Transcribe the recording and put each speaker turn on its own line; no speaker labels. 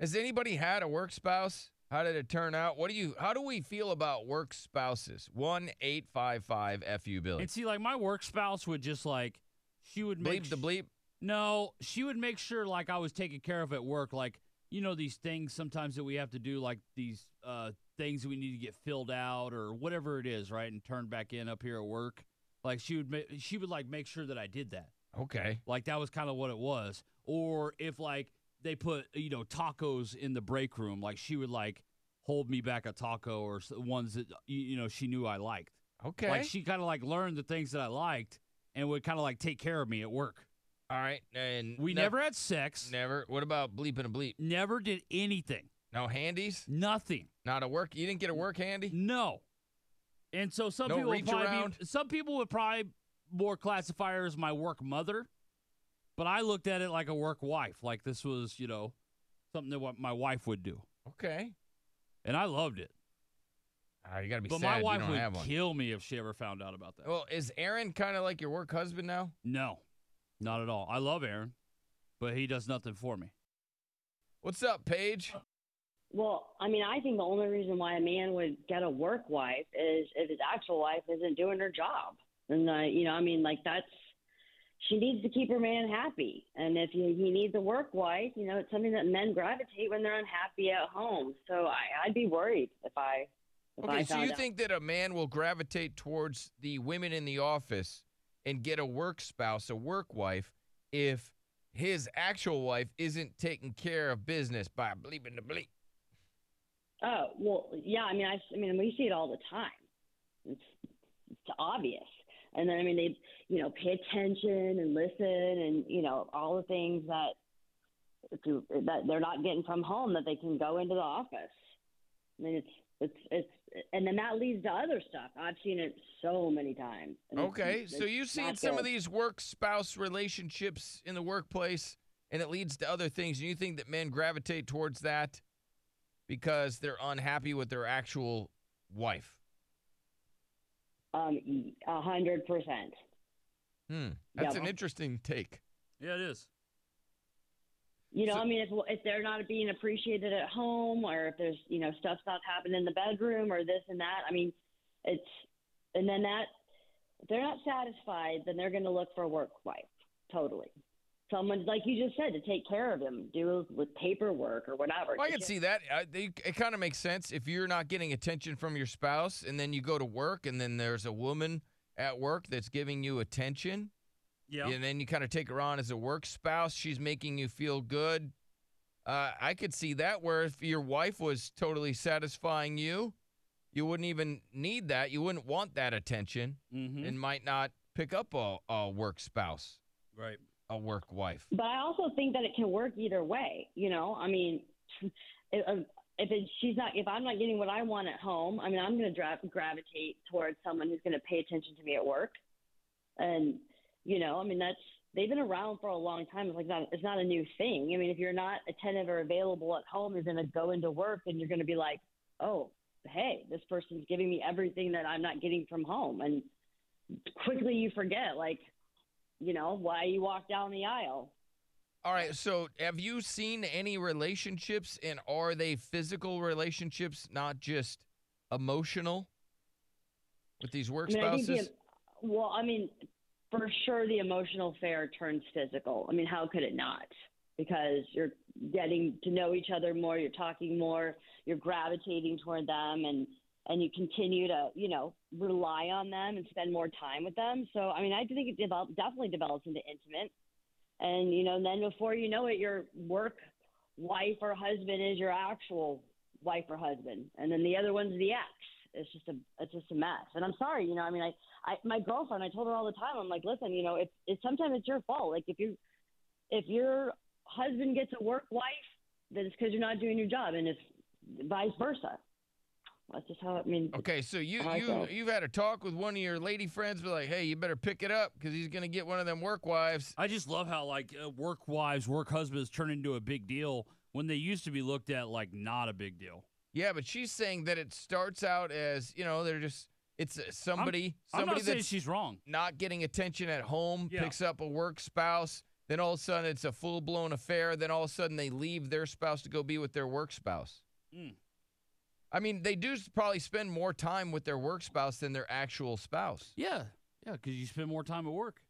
Has anybody had a work spouse? How did it turn out? What do you? How do we feel about work spouses? One eight five five fu Billy.
And see, like my work spouse would just like she would make
bleep the bleep.
No, she would make sure like I was taken care of at work. Like you know these things sometimes that we have to do, like these uh, things we need to get filled out or whatever it is, right, and turned back in up here at work. Like she would, ma- she would like make sure that I did that.
Okay.
Like that was kind of what it was. Or if like they put you know tacos in the break room, like she would like hold me back a taco or ones that you know she knew I liked.
Okay.
Like she kind of like learned the things that I liked and would kind of like take care of me at work.
All right. And
We
no-
never had sex.
Never. What about bleeping a bleep?
Never did anything.
No handies.
Nothing.
Not a work. You didn't get a work handy.
No. And so some
No
people would probably be, some people would probably more classify her as my work mother, but I looked at it like a work wife, like this was you know something that what my wife would do,
Okay.
and I loved it.
Ah, you gotta be
But
sad
my
you
wife
don't have
would
one.
kill me if she ever found out about that.
Well, is Aaron kind of like your work husband now?
No, not at all. I love Aaron, but he does nothing for me.
What's up, Paige?
Well, I mean, I think the only reason why a man would get a work wife is if his actual wife isn't doing her job. And, uh, you know, I mean, like that's, she needs to keep her man happy. And if he, he needs a work wife, you know, it's something that men gravitate when they're unhappy at home. So I, I'd be worried if I, if
Okay,
I
so you
out.
think that a man will gravitate towards the women in the office and get a work spouse, a work wife, if his actual wife isn't taking care of business by bleeping the bleep?
Oh well, yeah. I mean, I, I mean, we see it all the time. It's, it's obvious. And then I mean, they you know pay attention and listen, and you know all the things that to, that they're not getting from home that they can go into the office. I mean, it's it's it's, and then that leads to other stuff. I've seen it so many times. And
Okay,
it's
so you've seen some of these work spouse relationships in the workplace, and it leads to other things. And you think that men gravitate towards that because they're unhappy with their actual wife?
Um, a hundred percent.
Hmm, that's
Yeah.
an interesting take.
Yeah, it is.
You know,
So-
I mean, if if they're not being appreciated at home, or if there's you know stuff's not happening in the bedroom, or this and that. I mean, it's and then that if they're not satisfied, then they're going to look for a work wife. Totally, someone like you just said to take care of them, do with paperwork or whatever.
Well, I can see that. I, they, it kind of makes sense if you're not getting attention from your spouse, and then you go to work, and then there's a woman at work that's giving you attention,
Yeah.
and then you kind of take her on as a work spouse. She's making you feel good. Uh, I could see that where if your wife was totally satisfying you, you wouldn't even need that. You wouldn't want that attention,
Mm-hmm.
and might not pick up a, a work spouse,
Right.
A work wife.
But I also think that it can work either way. You know, I mean, if, it, she's not, if I'm not getting what I want at home, I mean, I'm going to dra- gravitate towards someone who's going to pay attention to me at work. And you know, I mean, that's they've been around for a long time. It's like not, it's not a new thing. I mean, if you're not attentive or available at home, you're going to go into work and you're going to be like, oh, hey, this person's giving me everything that I'm not getting from home, and quickly you forget, like, you know, why you walk down the aisle.
All right. So, have you seen any relationships, and are they physical relationships, not just emotional, with these work
I mean, I
spouses?
the, well, I mean, for sure, the emotional affair turns physical. I mean, how could it not? Because you're getting to know each other more, you're talking more, you're gravitating toward them, and and you continue to, you know, rely on them and spend more time with them. So, I mean, I think it develop, definitely develops into intimate, and you know, then before you know it, your work wife or husband is your actual wife or husband, and then the other one's the ex. It's just a it's just a mess. And I'm sorry, you know, I mean, I, I my girlfriend, I told her all the time, I'm like, listen, you know, it's, if sometimes it's your fault. Like if you if your husband gets a work wife, then it's because you're not doing your job, and if vice versa. That's just how I mean.
Okay, so you
I
you
don't.
you've had a talk with one of your lady friends, be like, hey, you better pick it up because he's gonna get one of them work wives.
I just love how like uh, work wives, work husbands turn into a big deal when they used to be looked at like not a big deal.
Yeah, but she's saying that it starts out as you know they're just it's uh, somebody
I'm
somebody
not saying
that's
she's wrong.
not getting attention at home
Yeah.
picks up a work spouse Then all of a sudden it's a full blown affair. Then all of a sudden they leave their spouse to go be with their work spouse.
Mm.
I mean, they do probably spend more time with their work spouse than their actual spouse.
Yeah, yeah, because you spend more time at work.